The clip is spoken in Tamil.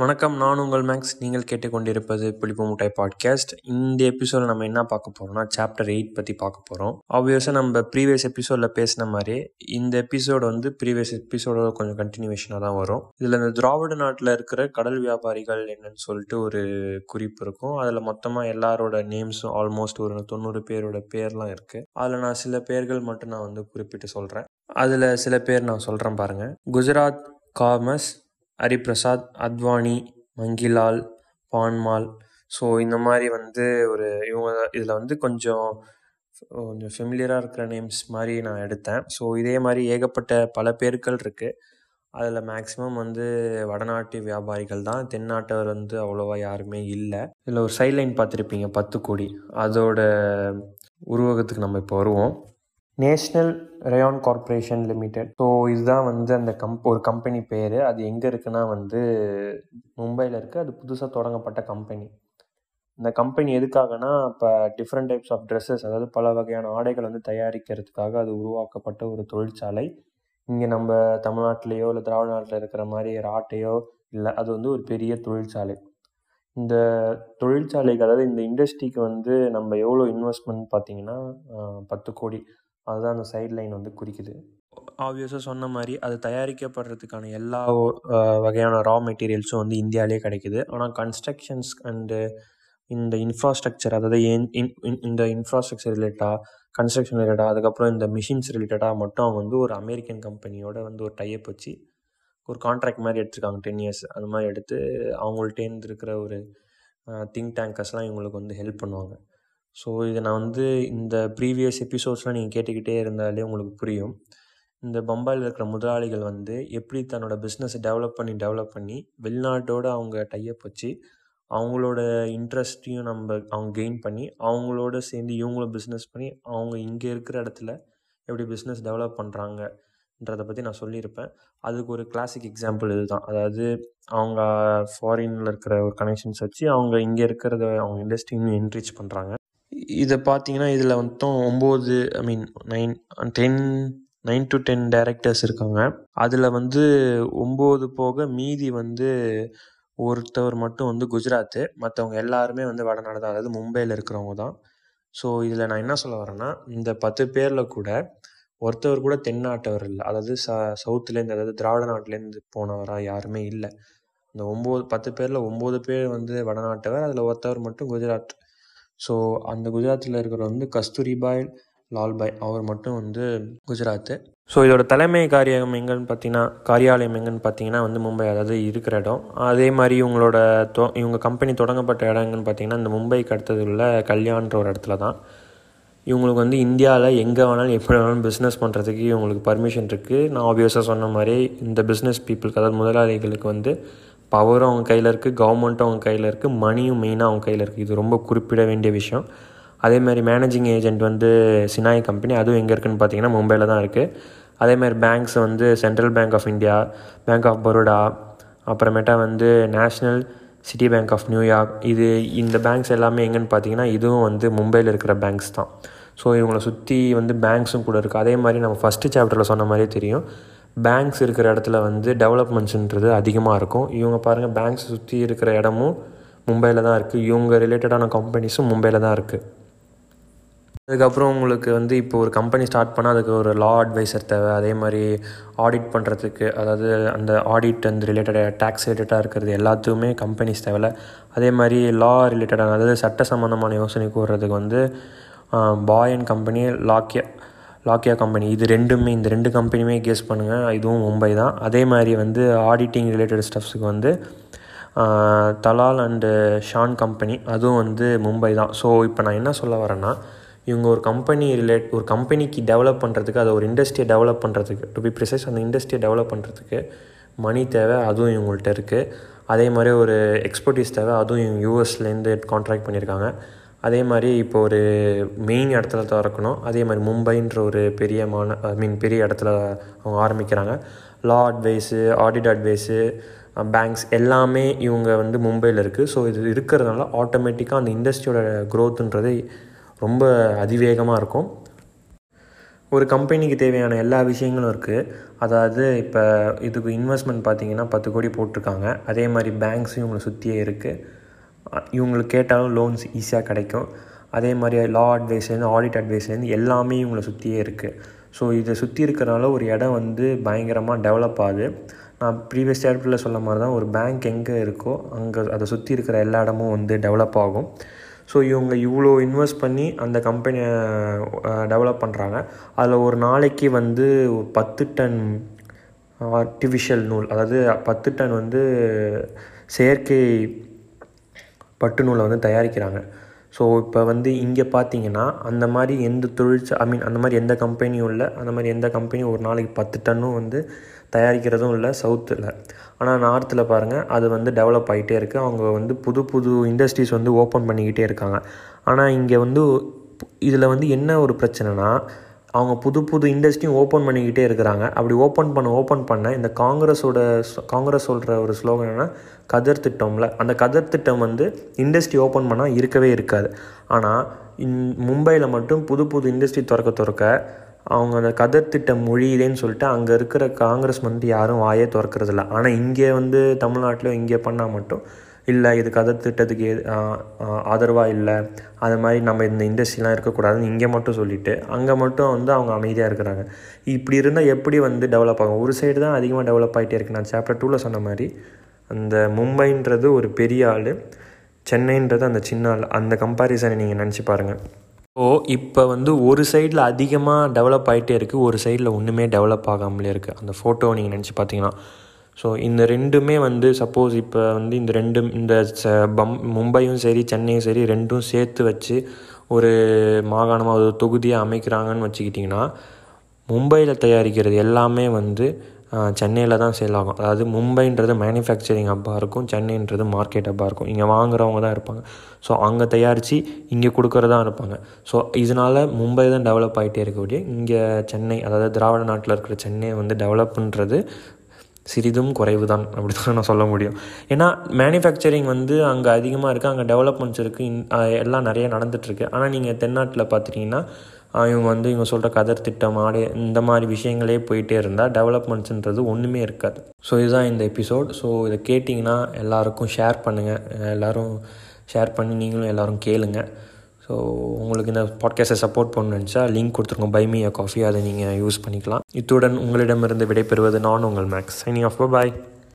வணக்கம். நான் உங்கள் மேக்ஸ். நீங்கள் கேட்டுக்கொண்டிருப்பது புளிப்பு முட்டாய் பாட்காஸ்ட். இந்த எபிசோடில் நம்ம என்ன பார்க்க போகிறோம்னா சாப்டர் எயிட் பற்றி பார்க்க போகிறோம் ஆப்வியஸாக நம்ம ப்ரீவியஸ் எபிசோடில் பேசின மாதிரி இந்த எபிசோடு வந்து ப்ரீவியஸ் எபிசோடோட கொஞ்சம் கண்டினியூவேஷனாக தான் வரும். இதில் இந்த திராவிட நாட்டில் இருக்கிற கடல் வியாபாரிகள் என்னன்னு சொல்லிட்டு ஒரு குறிப்பு இருக்கும். அதில் மொத்தமாக எல்லாரோட நேம்ஸும் ஆல்மோஸ்ட் ஒரு தொண்ணூறு பேரோட பேர்லாம் இருக்குது அதில் நான் சில பேர்கள் மட்டும் நான் வந்து குறிப்பிட்டு சொல்கிறேன் அதில் சில பேர் நான் சொல்கிறேன் பாருங்கள் குஜராத் காமஸ் ஹரிபிரசாத் அத்வானி மங்கிலால் பான்மால். ஸோ இந்த மாதிரி வந்து ஒரு இவங்க இதில் வந்து கொஞ்சம் கொஞ்சம் ஃபெமிலியராக இருக்கிற நேம்ஸ் மாதிரி நான் எடுத்தேன். ஸோ இதே மாதிரி ஏகப்பட்ட பல பேர்கள் இருக்குது அதில் மேக்ஸிமம் வந்து வடநாட்டு வியாபாரிகள் தான். தென்னாட்டவர் வந்து அவ்வளோவா யாருமே இல்லை. இதில் ஒரு சைட்லைன் பார்த்துருப்பீங்க பத்து கோடி. அதோட உருவகத்துக்கு நம்ம இப்போ வருவோம். National rayon corporation limited. So இதுதான் வந்து அந்த கம்ப் ஒரு கம்பெனி பேர். அது எங்கே இருக்குன்னா வந்து மும்பையில் இருக்குது அது புதுசாக தொடங்கப்பட்ட கம்பெனி. இந்த கம்பெனி எதுக்காகனா இப்போ டிஃப்ரெண்ட் டைப்ஸ் ஆஃப் ட்ரெஸ்ஸஸ் அதாவது பல வகையான ஆடைகள் வந்து தயாரிக்கிறதுக்காக அது உருவாக்கப்பட்ட ஒரு தொழிற்சாலை. இங்கே நம்ம தமிழ்நாட்டிலேயோ இல்லை திராவிட நாட்டில் இருக்கிற மாதிரி ராட்டையோ இல்லை அது வந்து ஒரு பெரிய தொழிற்சாலை. இந்த தொழிற்சாலைக்கு அதாவது இந்த இண்டஸ்ட்ரிக்கு வந்து நம்ம எவ்வளோ இன்வெஸ்ட்மெண்ட் பார்த்தீங்கன்னா பத்து கோடி. அதுதான் அந்த சைட் லைன் வந்து குறிக்குது. ஆப்வியஸாக சொன்ன மாதிரி அது தயாரிக்கப்படுறதுக்கான எல்லா வகையான ரா மெட்டீரியல்ஸும் வந்து இந்தியாவிலே கிடைக்குது. ஆனால் கன்ஸ்ட்ரக்ஷன்ஸ் அண்டு இந்த இன்ஃப்ராஸ்ட்ரக்சர் அதாவது இந்த இன்ஃப்ராஸ்ட்ரக்சர் ரிலேட்டாக கன்ஸ்ட்ரக்ஷன் ரிலேட்டாக அதுக்கப்புறம் இந்த மிஷின்ஸ் ரிலேட்டடாக மட்டும் அவங்க வந்து ஒரு அமெரிக்கன் கம்பெனியோட வந்து ஒரு டைப் வச்சு ஒரு கான்ட்ராக்ட் மாதிரி எடுத்துருக்காங்க டென் இயர்ஸ் அந்த மாதிரி எடுத்து அவங்கள்ட்டேருந்து இருக்கிற ஒரு திங்க் டேங்கர்ஸ்லாம் இவங்களுக்கு வந்து ஹெல்ப் பண்ணுவாங்க. ஸோ இதை நான் வந்து இந்த ப்ரீவியஸ் எபிசோட்ஸ்லாம் நீங்கள் கேட்டுக்கிட்டே இருந்தாலே உங்களுக்கு புரியும். இந்த பம்பாயில் இருக்கிற முதலாளிகள் வந்து எப்படி தன்னோட பிஸ்னஸை டெவலப் பண்ணி டெவலப் பண்ணி வெளிநாட்டோடு அவங்க டையப் வச்சு அவங்களோட இன்ட்ரெஸ்ட்டையும் நம்ம அவங்க கெயின் பண்ணி அவங்களோட சேர்ந்து இவங்களும் பிஸ்னஸ் பண்ணி அவங்க இங்கே இருக்கிற இடத்துல எப்படி பிஸ்னஸ் டெவலப் பண்ணுறாங்கன்றதை பற்றி நான் சொல்லியிருப்பேன். அதுக்கு ஒரு கிளாசிக் எக்ஸாம்பிள் இதுதான். அதாவது அவங்க ஃபாரினில் இருக்கிற ஒரு கனெக்ஷன்ஸ் வச்சு அவங்க இங்கே இருக்கிறத அவங்க இண்டஸ்ட்ரியும் இன்னும் என்ரிச் பண்ணுறாங்க இதை பார்த்தீங்கன்னா இதில் வந்துட்டும் ஒம்பது I mean nine ten nine to ten directors இருக்காங்க. அதில் வந்து ஒம்பது போக மீதி வந்து ஒருத்தவர் மட்டும் வந்து குஜராத்து. மற்றவங்க எல்லாருமே வந்து வடநாடு தான். அதாவது மும்பையில் இருக்கிறவங்க தான். ஸோ இதில் நான் என்ன சொல்ல வரேன்னா இந்த பத்து பேரில் கூட ஒருத்தவர் கூட தென்னாட்டவர் இல்லை. அதாவது ச சவுத்துலேருந்து அதாவது திராவிட நாட்டிலேருந்து போனவராக யாருமே இல்லை. இந்த ஒம்பது பத்து பேரில் ஒம்பது பேர் வந்து வடநாட்டவர். அதில் ஒருத்தவர் மட்டும் குஜராத். ஸோ அந்த குஜராத்தில் இருக்கிற வந்து கஸ்தூரிபாய் லால்பாய் அவர் மட்டும் வந்து குஜராத்து. ஸோ இதோட தலைமை காரியம் எங்கன்னு பார்த்தீங்கன்னா காரியாலயம் எங்கன்னு பார்த்தீங்கன்னா வந்து மும்பை அதாவது இருக்கிற இடம். அதே மாதிரி இவங்களோட தொ இவங்க கம்பெனி தொடங்கப்பட்ட இடம் எங்கன்னு பார்த்தீங்கன்னா இந்த மும்பைக்கு அடுத்தது உள்ள கல்யாண்ன்ற ஒரு இடத்துல தான். இவங்களுக்கு வந்து இந்தியாவில் எங்கே வேணாலும் எப்படி வேணாலும் பிஸ்னஸ் பண்ணுறதுக்கு இவங்களுக்கு பர்மிஷன் இருக்குது நான் ஆப்வியஸாக சொன்ன மாதிரி இந்த பிஸ்னஸ் பீப்புளுக்கு அதாவது முதலாளிகளுக்கு வந்து பவரும் அவங்க கையில் இருக்குது கவர்மெண்ட்டும் அவங்க கையில் இருக்குது மணியும் மெயினாக அவங்க கையில் இருக்குது இது ரொம்ப குறிப்பிட வேண்டிய விஷயம். அதே மாதிரி மேனேஜிங் ஏஜென்ட் வந்து சினாய் கம்பெனி அதுவும் எங்கே இருக்குதுன்னு பார்த்தீங்கன்னா மும்பையில் தான் இருக்குது அதே மாதிரி பேங்க்ஸ் வந்து central bank of India bank of Baroda அப்புறமேட்டா வந்து national city bank of New York இது இந்த பேங்க்ஸ் எல்லாமே எங்கேன்னு பார்த்தீங்கன்னா இதுவும் வந்து மும்பையில் இருக்கிற பேங்க்ஸ் தான். ஸோ இவங்களை சுற்றி வந்து பேங்க்ஸும் கூட இருக்குது அதே மாதிரி நம்ம ஃபஸ்ட்டு சாப்டரில் சொன்ன மாதிரியே தெரியும். பேங்க்ஸ் இருக்கிற இடத்துல வந்து டெவலப்மெண்ட்ஸுன்றது அதிகமாக இருக்கும். இவங்க பாருங்கள் பேங்க்ஸ் சுற்றி இருக்கிற இடமும் மும்பையில் தான் இருக்குது இவங்க ரிலேட்டடான கம்பெனிஸும் மும்பையில் தான் இருக்குது அதுக்கப்புறம் உங்களுக்கு வந்து இப்போ ஒரு கம்பெனி ஸ்டார்ட் பண்ணால் அதுக்கு ஒரு லா அட்வைசர் தேவை. அதே மாதிரி ஆடிட் பண்ணுறதுக்கு அதாவது அந்த ஆடிட் அந்த ரிலேட்டடாக டேக்ஸ் ரிலேட்டடாக இருக்கிறது எல்லாத்துக்குமே கம்பெனிஸ் தேவையில்ல. அதே மாதிரி லா ரிலேட்டடான அதாவது சட்ட சம்மந்தமான யோசனை கூறுறதுக்கு வந்து Bhai and company Lakhia Lakhia company இது ரெண்டுமே இந்த ரெண்டு கம்பெனியுமே கேஸ் பண்ணுங்கள் இதுவும் மும்பை தான். அதே மாதிரி வந்து ஆடிட்டிங் ரிலேட்டட் ஸ்டஃப்ஸுக்கு வந்து தலால் அண்டு ஷான் கம்பெனி அதுவும் வந்து மும்பை தான். ஸோ இப்போ நான் என்ன சொல்ல வரேன்னா இவங்க ஒரு கம்பெனி ரிலேட் ஒரு கம்பெனிக்கு டெவலப் பண்ணுறதுக்கு அதை ஒரு இண்டஸ்ட்ரியை டெவலப் பண்ணுறதுக்கு டு பி ப்ரிசைஸ் அந்த இண்டஸ்ட்ரியை டெவலப் பண்ணுறதுக்கு மணி தேவை அதுவும் இவங்கள்ட்ட இருக்குது அதே மாதிரி ஒரு எக்ஸ்பர்டீஸ் தேவை அதுவும் இவங்க யூஎஸ்லேருந்து கான்ட்ராக்ட் பண்ணியிருக்காங்க. அதே மாதிரி இப்போ ஒரு மெயின் இடத்துல திறக்கணும். அதே மாதிரி மும்பைன்ற ஒரு பெரிய மான ஐ மீன் பெரிய இடத்துல அவங்க ஆரம்பிக்கிறாங்க. Law advice audit advice banks எல்லாமே இவங்க வந்து மும்பையில் இருக்குது ஸோ இது இருக்கிறதுனால ஆட்டோமேட்டிக்காக அந்த இண்டஸ்ட்ரியோட க்ரோத்துன்றது ரொம்ப அதிவேகமாக இருக்கும். ஒரு கம்பெனிக்கு தேவையான எல்லா விஷயங்களும் இருக்குது அதாவது இப்போ இதுக்கு இன்வெஸ்ட்மெண்ட் பார்த்தீங்கன்னா பத்து கோடி போட்டிருக்காங்க. அதே மாதிரி பேங்க்ஸும் இவங்களை சுற்றியே இருக்குது இவங்களுக்கு கேட்டாலும் லோன்ஸ் ஈஸியாக கிடைக்கும். அதே மாதிரி லா அட்வைஸ்லேருந்து ஆடிட் அட்வைஸ்லேருந்து எல்லாமே இவங்களை சுற்றியே இருக்குது ஸோ இதை சுற்றி இருக்கிறனால ஒரு இடம் வந்து பயங்கரமாக டெவலப் ஆகுது. நான் ப்ரீவியஸ் சாப்டரில் சொல்ல மாதிரி தான் ஒரு பேங்க் எங்கே இருக்கோ அங்கே அதை சுற்றி இருக்கிற எல்லா இடமும் வந்து டெவலப் ஆகும். ஸோ இவங்க இவ்வளோ இன்வெஸ்ட் பண்ணி அந்த கம்பெனியை டெவலப் பண்ணுறாங்க அதில் ஒரு நாளைக்கு வந்து ஒரு பத்து டன் ஆர்டிஃபிஷியல் நூல் அதாவது பத்து டன் வந்து செயற்கை பட்டு நூலை வந்து தயாரிக்கிறாங்க. ஸோ இப்போ வந்து இங்கே பார்த்தீங்கன்னா அந்த மாதிரி எந்த தொழிற்சா ஐ மீன் அந்த மாதிரி எந்த கம்பெனியும் இல்லை. அந்த மாதிரி எந்த கம்பெனியும் ஒரு நாளைக்கு பத்து டன்னும் வந்து தயாரிக்கிறதும் இல்லை சவுத்தில் ஆனால் நார்த்தில் பாருங்கள் அது வந்து டெவலப் ஆகிட்டே இருக்குது அவங்க வந்து புது புது இண்டஸ்ட்ரீஸ் வந்து ஓப்பன் பண்ணிக்கிட்டே இருக்காங்க. ஆனால் இங்கே வந்து இதில் வந்து என்ன ஒரு பிரச்சனைனா அவங்க புது புது இண்டஸ்ட்ரியும் ஓப்பன் பண்ணிக்கிட்டே இருக்கிறாங்க. அப்படி ஓப்பன் பண்ண ஓப்பன் பண்ண இந்த காங்கிரஸோட காங்கிரஸ் சொல்கிற ஒரு ஸ்லோகன் என்னென்னா கதர் திட்டம்ல. அந்த கதர் திட்டம் வந்து இண்டஸ்ட்ரி ஓப்பன் பண்ணால் இருக்கவே இருக்காது. ஆனால் இன் மும்பையில் மட்டும் புது புது இண்டஸ்ட்ரி திறக்க திறக்க அவங்க அந்த கதர் திட்டம் மொழியுதேன்னு சொல்லிட்டு அங்கே இருக்கிற காங்கிரஸ் வந்து யாரும் வாயே திறக்கிறதில்ல. ஆனால் இங்கே வந்து தமிழ்நாட்டில் இங்கே பண்ணால் மட்டும் இல்லை இது கதர் திட்டத்துக்கு ஆதரவாக இல்லை. அது மாதிரி நம்ம இந்த இண்டஸ்ட்ரிலாம் இருக்கக்கூடாதுன்னு இங்கே மட்டும் சொல்லிவிட்டு அங்கே மட்டும் வந்து அவங்க அமைதியாக இருக்கிறாங்க. இப்படி இருந்தால் எப்படி வந்து டெவலப் ஆகும்? ஒரு சைடு தான் அதிகமாக டெவலப் ஆகிட்டே இருக்குது நான் சாப்டர் டூவில் சொன்ன மாதிரி அந்த மும்பைன்றது ஒரு பெரிய ஆள் சென்னைன்றது அந்த சின்ன ஆள். அந்த கம்பாரிசனை நீங்கள் நினச்சி பாருங்கள் ஸோ இப்போ வந்து ஒரு சைடில் அதிகமாக டெவலப் ஆகிட்டே இருக்குது ஒரு சைடில் ஒன்றுமே டெவலப் ஆகாமலே இருக்குது அந்த ஃபோட்டோ நீங்கள் நினச்சி பார்த்தீங்கன்னா. ஸோ இந்த ரெண்டுமே வந்து சப்போஸ் இப்போ வந்து இந்த ரெண்டும் இந்த ச பம் மும்பையும் சரி சென்னையும் சரி ரெண்டும் சேர்த்து வச்சு ஒரு மாகாணமாக ஒரு தொகுதியாக அமைக்கிறாங்கன்னு வச்சுக்கிட்டிங்கன்னா மும்பையில் தயாரிக்கிறது எல்லாமே வந்து சென்னையில் தான் சேல் ஆகும். அதாவது மும்பைன்றது மேனுஃபேக்சரிங் ஹப்பாக இருக்கும் சென்னைன்றது மார்க்கெட் ஹப்பாக இருக்கும். இங்கே வாங்குறவங்க தான் இருப்பாங்க. ஸோ அங்கே தயாரித்து இங்கே கொடுக்குறதா இருப்பாங்க. ஸோ இதனால் மும்பை தான் டெவலப் ஆகிட்டே இருக்கக்கூடிய இங்கே சென்னை அதாவது திராவிட நாட்டில் இருக்கிற சென்னை வந்து டெவலப்ன்றது சிறிதும் குறைவு தான் அப்படி தான் நான் சொல்ல முடியும். ஏன்னா மேனுஃபேக்சரிங் வந்து அங்கே அதிகமாக இருக்குது அங்கே டெவலப்மெண்ட்ஸ் இருக்குது எல்லாம் நிறைய நடந்துகிட்ருக்கு ஆனால் நீங்கள் தென்னாட்டில் பார்த்துட்டிங்கன்னா இவங்க வந்து இவங்க சொல்கிற கதர் திட்டம் ஆடை இந்த மாதிரி விஷயங்களே போயிட்டே இருந்தால் டெவலப்மெண்ட்ஸுன்றது ஒன்றுமே இருக்காது. ஸோ இதுதான் இந்த எபிசோட் ஸோ இதை கேட்டிங்கன்னா எல்லாருக்கும் ஷேர் பண்ணுங்கள் எல்லோரும் ஷேர் பண்ணி நீங்களும் எல்லோரும் கேளுங்கள் ஸோ உங்களுக்கு இந்த பாட்காஸ்ட்டை சப்போர்ட் பண்ணணுன்னு நினச்சா லிங்க் கொடுத்துருக்கோம். பைமியா காஃபி அதை நீங்கள் யூஸ் பண்ணிக்கலாம். இத்துடன் உங்களிடமிருந்து விடைபெறுவது நான் உங்கள் மேக்ஸ் சைனிங் ஆஃப் பாய்